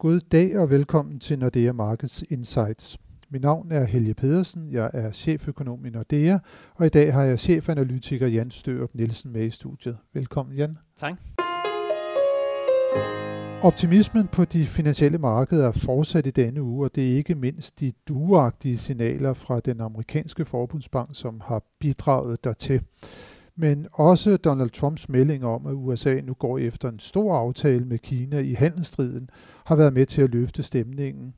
God dag og velkommen til Nordea Markets Insights. Mit navn er Helge Pedersen, jeg er cheføkonom i Nordea, og i dag har jeg chefanalytiker Jan Størup Nielsen med i studiet. Velkommen Jan. Tak. Optimismen på de finansielle markeder er fortsat i denne uge, og det er ikke mindst de duagtige signaler fra den amerikanske forbundsbank, som har bidraget dertil. Men også Donald Trumps melding om, at USA nu går efter en stor aftale med Kina i handelsstriden, har været med til at løfte stemningen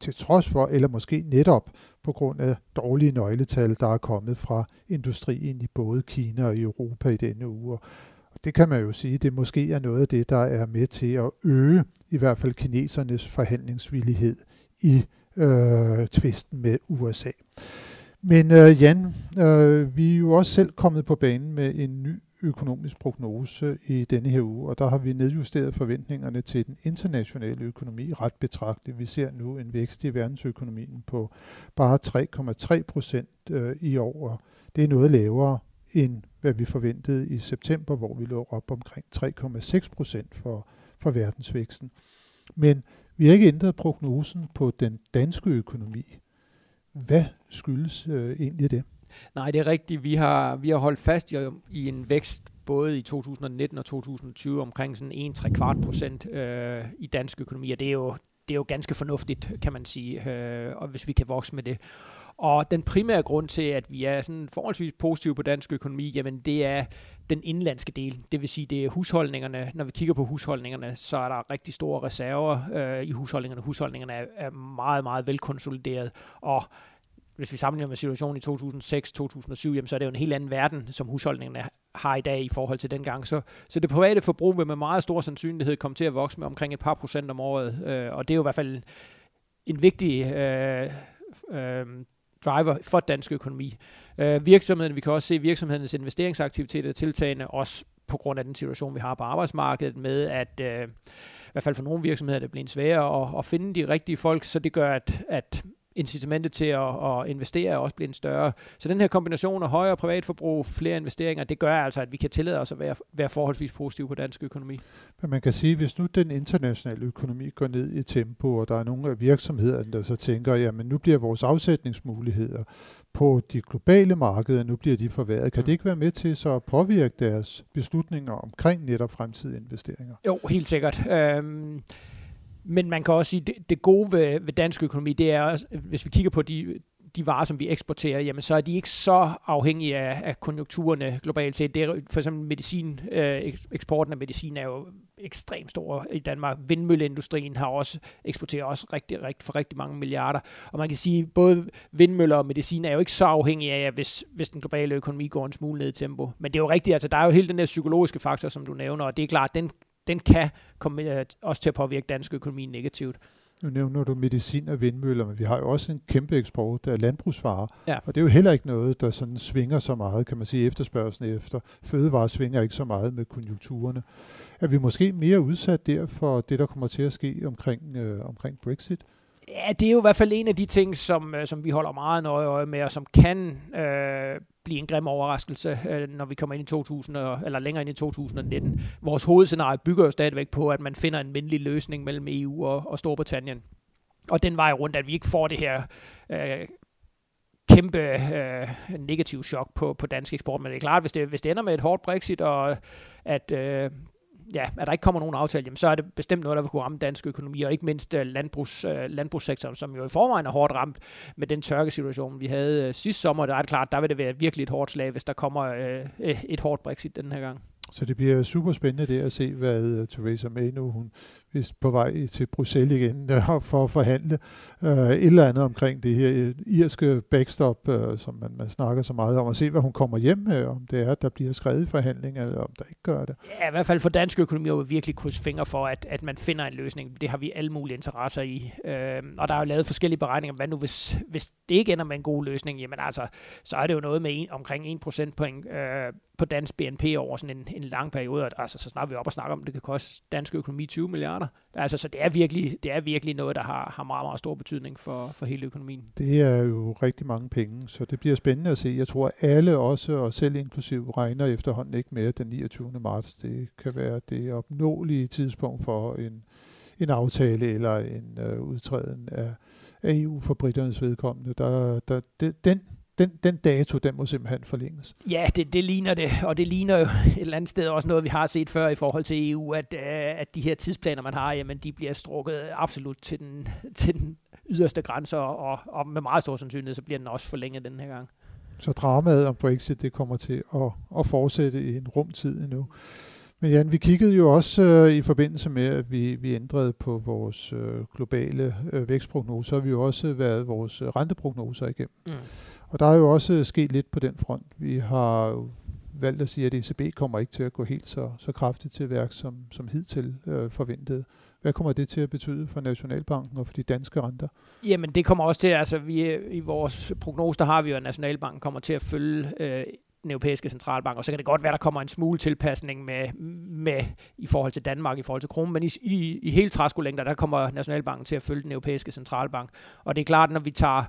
til trods for, eller måske netop på grund af dårlige nøgletal, der er kommet fra industrien i både Kina og Europa i denne uge. Og det kan man jo sige, det måske er noget af det, der er med til at øge i hvert fald kinesernes forhandlingsvillighed i øh, tvisten med USA. Men øh, Jan, øh, vi er jo også selv kommet på banen med en ny økonomisk prognose i denne her uge, og der har vi nedjusteret forventningerne til den internationale økonomi ret betragteligt. Vi ser nu en vækst i verdensøkonomien på bare 3,3 procent øh, i år. Det er noget lavere end hvad vi forventede i september, hvor vi lå op omkring 3,6 procent for, for verdensvæksten. Men vi har ikke ændret prognosen på den danske økonomi. Hvad skyldes øh, egentlig det? Nej, det er rigtigt. Vi har, vi har holdt fast i, øh, i en vækst både i 2019 og 2020 omkring sådan 1 3 kvart procent øh, i dansk økonomi, og det er jo det er jo ganske fornuftigt, kan man sige, øh, og hvis vi kan vokse med det. Og den primære grund til, at vi er sådan forholdsvis positive på dansk økonomi, jamen det er den indlandske del. Det vil sige, det er husholdningerne. Når vi kigger på husholdningerne, så er der rigtig store reserver øh, i husholdningerne. Husholdningerne er, er meget, meget velkonsolideret, og hvis vi sammenligner med situationen i 2006-2007, jamen, så er det jo en helt anden verden, som husholdningerne har i dag i forhold til dengang. Så, så det private forbrug vil med meget stor sandsynlighed komme til at vokse med omkring et par procent om året, øh, og det er jo i hvert fald en vigtig øh, øh, driver for dansk økonomi. Øh, virksomheden, vi kan også se virksomhedens investeringsaktiviteter tiltagende, også på grund af den situation, vi har på arbejdsmarkedet med, at øh, i hvert fald for nogle virksomheder, det bliver sværere at, at finde de rigtige folk, så det gør, at, at incitamentet til at, at investere er også blevet større. Så den her kombination af højere privatforbrug, flere investeringer, det gør altså, at vi kan tillade os at være, være forholdsvis positive på dansk økonomi. Men man kan sige, hvis nu den internationale økonomi går ned i tempo, og der er nogle af virksomhederne, der så tænker, jamen nu bliver vores afsætningsmuligheder på de globale markeder, nu bliver de forværret. Kan mm. det ikke være med til så at påvirke deres beslutninger omkring netop fremtidige investeringer? Jo, helt sikkert. Øhm men man kan også sige, det, det gode ved, ved dansk økonomi, det er også, hvis vi kigger på de, de varer, som vi eksporterer, jamen så er de ikke så afhængige af, af konjunkturerne globalt set. Det er for eksempel medicin, øh, eksporten af medicin er jo ekstremt stor i Danmark. Vindmølleindustrien har også eksporteret også rigtig, rigtig, for rigtig mange milliarder. Og man kan sige, både vindmøller og medicin er jo ikke så afhængige af, hvis, hvis den globale økonomi går en smule ned i tempo. Men det er jo rigtigt, altså der er jo hele den der psykologiske faktor, som du nævner, og det er klart, den, den kan komme uh, også til at påvirke dansk økonomi negativt. Nu nævner du medicin og vindmøller, men vi har jo også en kæmpe eksport af landbrugsvarer. Ja. Og det er jo heller ikke noget, der sådan svinger så meget, kan man sige, efterspørgselen efter. Fødevarer svinger ikke så meget med konjunkturerne. Er vi måske mere udsat der for det, der kommer til at ske omkring, øh, omkring Brexit? Ja, det er jo i hvert fald en af de ting, som, øh, som vi holder meget nøje øje med, og som kan øh, blive en grim overraskelse, øh, når vi kommer ind i 2000, eller længere ind i 2019. Vores hovedscenarie bygger jo stadigvæk på, at man finder en mindelig løsning mellem EU og, og Storbritannien. Og den vej rundt, at vi ikke får det her øh, kæmpe øh, negativ chok på, på dansk eksport. Men det er klart, hvis det, hvis det ender med et hårdt Brexit, og at øh, ja, at der ikke kommer nogen aftale, jamen, så er det bestemt noget, der vil kunne ramme dansk økonomi, og ikke mindst øh, landbrugs, øh, landbrugssektoren, som jo i forvejen er hårdt ramt med den tørkesituation, vi havde øh, sidste sommer. Der er det klart, der vil det være virkelig et hårdt slag, hvis der kommer et hårdt Brexit den her gang. Så det bliver super spændende det at se, hvad øh, Theresa May nu, hun er på vej til Bruxelles igen øh, for at forhandle øh, et eller andet omkring det her øh, irske backstop, øh, som man, man snakker så meget om, og se, hvad hun kommer hjem med, om det er, at der bliver skrevet i eller om der ikke gør det. Ja, i hvert fald for dansk økonomi er vi virkelig krydse fingre for, at, at man finder en løsning. Det har vi alle mulige interesser i. Øh, og der er jo lavet forskellige beregninger, hvad nu hvis, hvis det ikke ender med en god løsning, jamen altså, så er det jo noget med en, omkring 1 procentpoint øh, på dansk BNP over sådan en, en lang periode. Altså, så snart vi op og snakker om, det kan koste dansk økonomi 20 milliarder. Altså, så det er virkelig, det er virkelig noget, der har, har meget, meget stor betydning for, for hele økonomien. Det er jo rigtig mange penge, så det bliver spændende at se. Jeg tror, alle også, og selv inklusiv, regner efterhånden ikke med, at den 29. marts det kan være det opnåelige tidspunkt for en, en aftale eller en øh, udtræden af, af EU for britternes vedkommende. Der, der, de, den, den, den dato, den må simpelthen forlænges. Ja, det, det ligner det, og det ligner jo et eller andet sted også noget, vi har set før i forhold til EU, at, øh, at de her tidsplaner, man har, jamen, de bliver strukket absolut til den, til den yderste grænse, og, og med meget stor sandsynlighed, så bliver den også forlænget den her gang. Så dramaet om Brexit, det kommer til at, at fortsætte i en rumtid endnu. Men Jan, vi kiggede jo også øh, i forbindelse med, at vi, vi ændrede på vores øh, globale øh, vækstprognoser, har vi jo også været vores renteprognoser igennem. Mm. Og der er jo også øh, sket lidt på den front. Vi har valgt at sige, at ECB kommer ikke til at gå helt så, så kraftigt til værk, som, som hidtil øh, forventet. Hvad kommer det til at betyde for Nationalbanken og for de danske renter? Jamen det kommer også til, altså vi, i vores prognose, der har vi jo, at Nationalbanken kommer til at følge øh, den europæiske centralbank, og så kan det godt være, der kommer en smule tilpasning med, med i forhold til Danmark, i forhold til kronen, men i, i, i hele træskolængder, der kommer Nationalbanken til at følge den europæiske centralbank. Og det er klart, når vi tager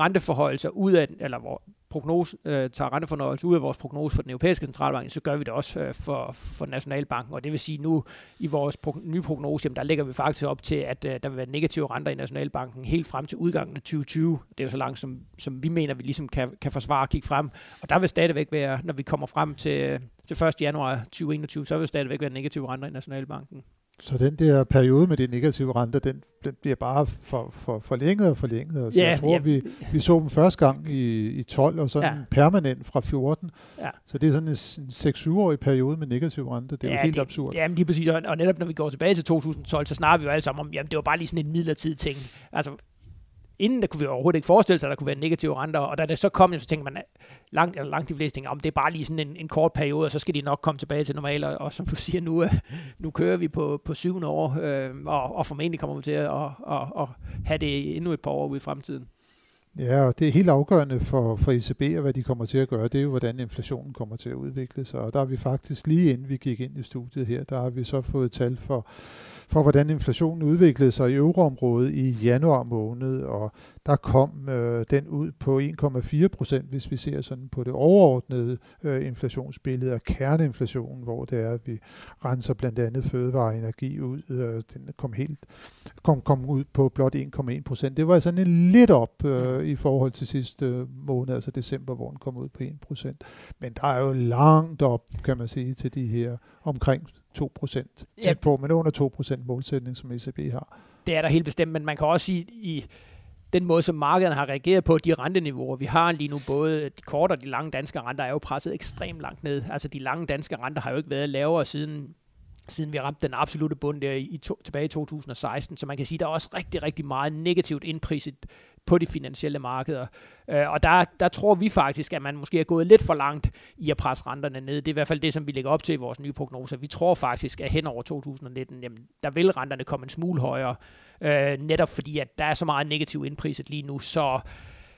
renteforhøjelser ud af, eller hvor prognose, øh, tager renteforholdelser ud af vores prognose for den europæiske centralbank, så gør vi det også øh, for, for Nationalbanken. Og det vil sige, nu i vores prog- nye prognose, jamen, der lægger vi faktisk op til, at øh, der vil være negative renter i Nationalbanken helt frem til udgangen af 2020. Det er jo så langt, som, som vi mener, vi ligesom kan, kan forsvare at kigge frem. Og der vil stadigvæk være, når vi kommer frem til, øh, til 1. januar 2021, så vil der stadigvæk være negative renter i Nationalbanken. Så den der periode med de negative renter, den, den bliver bare for, for forlænget og forlænget. Altså, ja, jeg tror, ja. vi, vi så dem første gang i, i 12, og sådan ja. permanent fra 14. Ja. Så det er sådan en 6-7-årig periode med negative renter. Det er ja, jo helt det, absurd. Jamen lige præcis, og netop når vi går tilbage til 2012, så snakker vi jo alle sammen om, jamen det var bare lige sådan en midlertidig ting. Altså inden der kunne vi overhovedet ikke forestille sig, at der kunne være negative renter, og da det så kom, så tænkte man, langt, eller langt de fleste tænker, om det er bare lige sådan en, en kort periode, og så skal de nok komme tilbage til normalt, og, og som du siger, nu, øh, nu kører vi på, på syvende år, øh, og, og formentlig kommer vi til at, at, at, og have det endnu et par år ude i fremtiden. Ja, og det er helt afgørende for, for ECB, og hvad de kommer til at gøre, det er jo, hvordan inflationen kommer til at udvikle sig. Og der har vi faktisk lige inden vi gik ind i studiet her, der har vi så fået tal for for, hvordan inflationen udviklede sig i euroområdet i januar måned, og der kom øh, den ud på 1,4 procent, hvis vi ser sådan på det overordnede øh, inflationsbillede af kerneinflationen, hvor det er, at vi renser blandt andet fødevare og energi ud. Øh, den kom helt kom, kom ud på blot 1,1 procent. Det var sådan en lidt op øh, i forhold til sidste måned, altså december, hvor den kom ud på 1 procent. Men der er jo langt op, kan man sige, til de her omkring 2 procent. Tæt på, men under 2 procent målsætning, som ECB har. Det er der helt bestemt, men man kan også sige, i den måde, som markedet har reageret på, de renteniveauer, vi har lige nu, både de korte og de lange danske renter, er jo presset ekstremt langt ned. Altså de lange danske renter har jo ikke været lavere siden siden vi ramte den absolute bund der i to, tilbage i 2016. Så man kan sige, at der er også rigtig, rigtig meget negativt indpriset på de finansielle markeder. Øh, og der, der tror vi faktisk, at man måske er gået lidt for langt i at presse renterne ned. Det er i hvert fald det, som vi lægger op til i vores nye prognoser. Vi tror faktisk, at hen over 2019, jamen, der vil renterne komme en smule højere, øh, netop fordi, at der er så meget negativ indpriset lige nu, så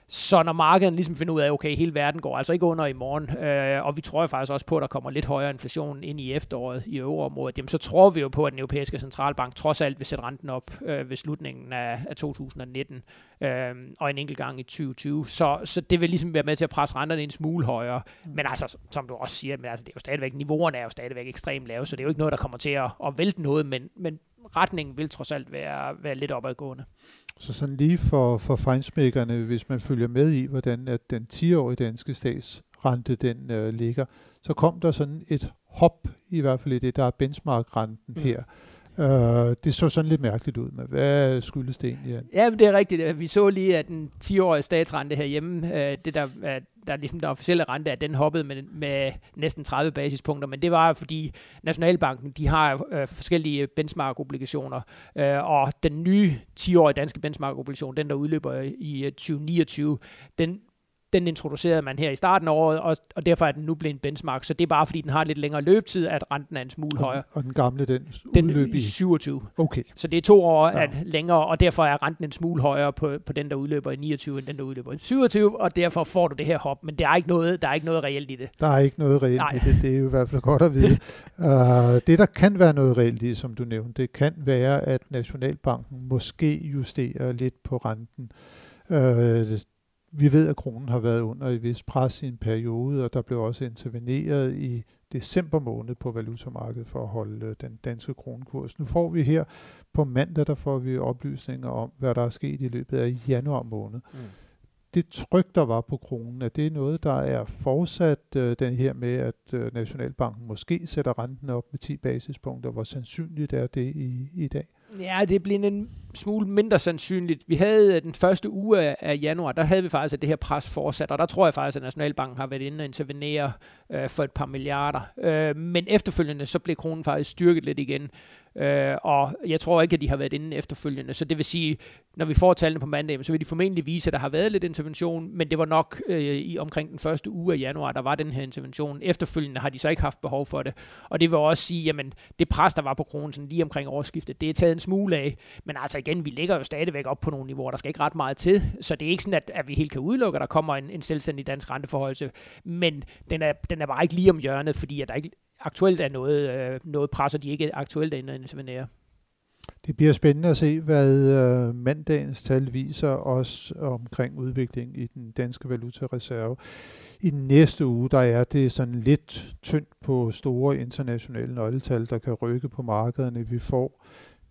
så når markedet ligesom finder ud af, okay, hele verden går altså ikke under i morgen, øh, og vi tror jo faktisk også på, at der kommer lidt højere inflation ind i efteråret i euroområdet, jamen så tror vi jo på, at den europæiske centralbank trods alt vil sætte renten op øh, ved slutningen af, af 2019, øh, og en enkelt gang i 2020. Så, så det vil ligesom være med til at presse renterne en smule højere. Mm. Men altså, som du også siger, men altså, det er jo stadigvæk, niveauerne er jo stadigvæk ekstremt lave, så det er jo ikke noget, der kommer til at, at vælte noget, men, men retningen vil trods alt være, være lidt opadgående. Så sådan lige for, for fejnsmækkerne, hvis man følger med i, hvordan at den 10-årige danske statsrente den øh, ligger, så kom der sådan et hop, i hvert fald i det, der er benchmark-renten mm. her. Øh, det så sådan lidt mærkeligt ud, men hvad skyldes det egentlig? Ja, men det er rigtigt. Vi så lige, at den 10-årige statsrente herhjemme, øh, det der, der, der ligesom den officielle rente, at den hoppede med, med næsten 30 basispunkter, men det var fordi Nationalbanken, de har øh, forskellige benchmark-obligationer, øh, og den nye 10-årige danske benchmark-obligation, den der udløber i øh, 2029, den den introducerede man her i starten af året, og, og derfor er den nu blevet en benchmark. Så det er bare fordi, den har lidt længere løbetid, at renten er en smule og, højere. Og den gamle, den udløb i? 27. Okay. Så det er to år ja. at længere, og derfor er renten en smule højere på, på den, der udløber i 29, end den, der udløber i 27, og derfor får du det her hop. Men der er ikke noget, der er ikke noget reelt i det. Der er ikke noget reelt Nej. i det, det er jo i hvert fald godt at vide. uh, det, der kan være noget reelt i, som du nævnte, det kan være, at Nationalbanken måske justerer lidt på renten. Uh, vi ved, at kronen har været under i vis pres i en periode, og der blev også interveneret i december måned på valutamarkedet for at holde øh, den danske kronekurs. Nu får vi her på mandag, der får vi oplysninger om, hvad der er sket i løbet af januar måned. Mm det tryk, der var på kronen, er det noget, der er fortsat øh, den her med, at øh, Nationalbanken måske sætter renten op med 10 basispunkter? Hvor sandsynligt er det i, i dag? Ja, det bliver en smule mindre sandsynligt. Vi havde øh, den første uge af januar, der havde vi faktisk, at det her pres fortsat, og der tror jeg faktisk, at Nationalbanken har været inde og intervenere øh, for et par milliarder. Øh, men efterfølgende, så blev kronen faktisk styrket lidt igen. Øh, og jeg tror ikke, at de har været inde efterfølgende. Så det vil sige, når vi får tallene på mandag, så vil de formentlig vise, at der har været lidt intervention, men det var nok øh, i omkring den første uge af januar, der var den her intervention. Efterfølgende har de så ikke haft behov for det. Og det vil også sige, jamen det pres, der var på kronen sådan lige omkring årsskiftet, det er taget en smule af. Men altså igen, vi ligger jo stadigvæk op på nogle niveauer, der skal ikke ret meget til. Så det er ikke sådan, at, at vi helt kan udelukke, at der kommer en, en selvstændig dansk renteforholdelse. Men den er, den er bare ikke lige om hjørnet, fordi at der ikke aktuelt er noget, øh, noget pres, og de ikke aktuelt ender i og intervenere. Det bliver spændende at se, hvad øh, mandagens tal viser os omkring udviklingen i den danske valutareserve. I den næste uge, der er det sådan lidt tyndt på store internationale nøgletal, der kan rykke på markederne. Vi får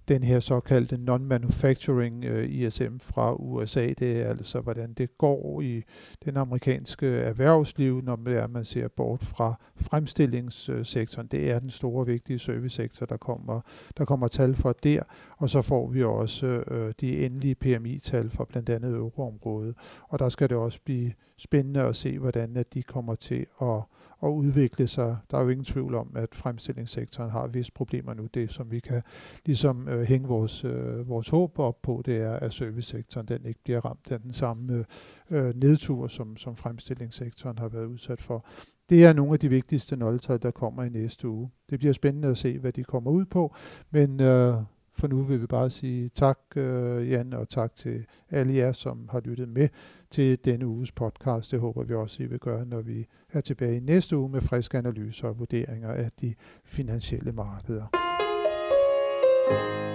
den her såkaldte non-manufacturing øh, ISM fra USA, det er altså, hvordan det går i den amerikanske erhvervsliv, når man, er, man ser bort fra fremstillingssektoren. Det er den store, vigtige servicesektor, der kommer, der kommer tal fra der, og så får vi også øh, de endelige PMI-tal fra blandt andet euroområdet, og der skal det også blive spændende at se, hvordan at de kommer til at at udvikle sig. Der er jo ingen tvivl om, at fremstillingssektoren har visse problemer nu. Det, som vi kan ligesom øh, hænge vores, øh, vores håb op på, det er, at servicesektoren den ikke bliver ramt af den samme øh, øh nedtur, som, som fremstillingssektoren har været udsat for. Det er nogle af de vigtigste nøgletal, der kommer i næste uge. Det bliver spændende at se, hvad de kommer ud på, men øh, for nu vil vi bare sige tak, øh, Jan, og tak til alle jer, som har lyttet med til denne uges podcast. Det håber vi også, I vil gøre, når vi er tilbage i næste uge med friske analyser og vurderinger af de finansielle markeder. thank you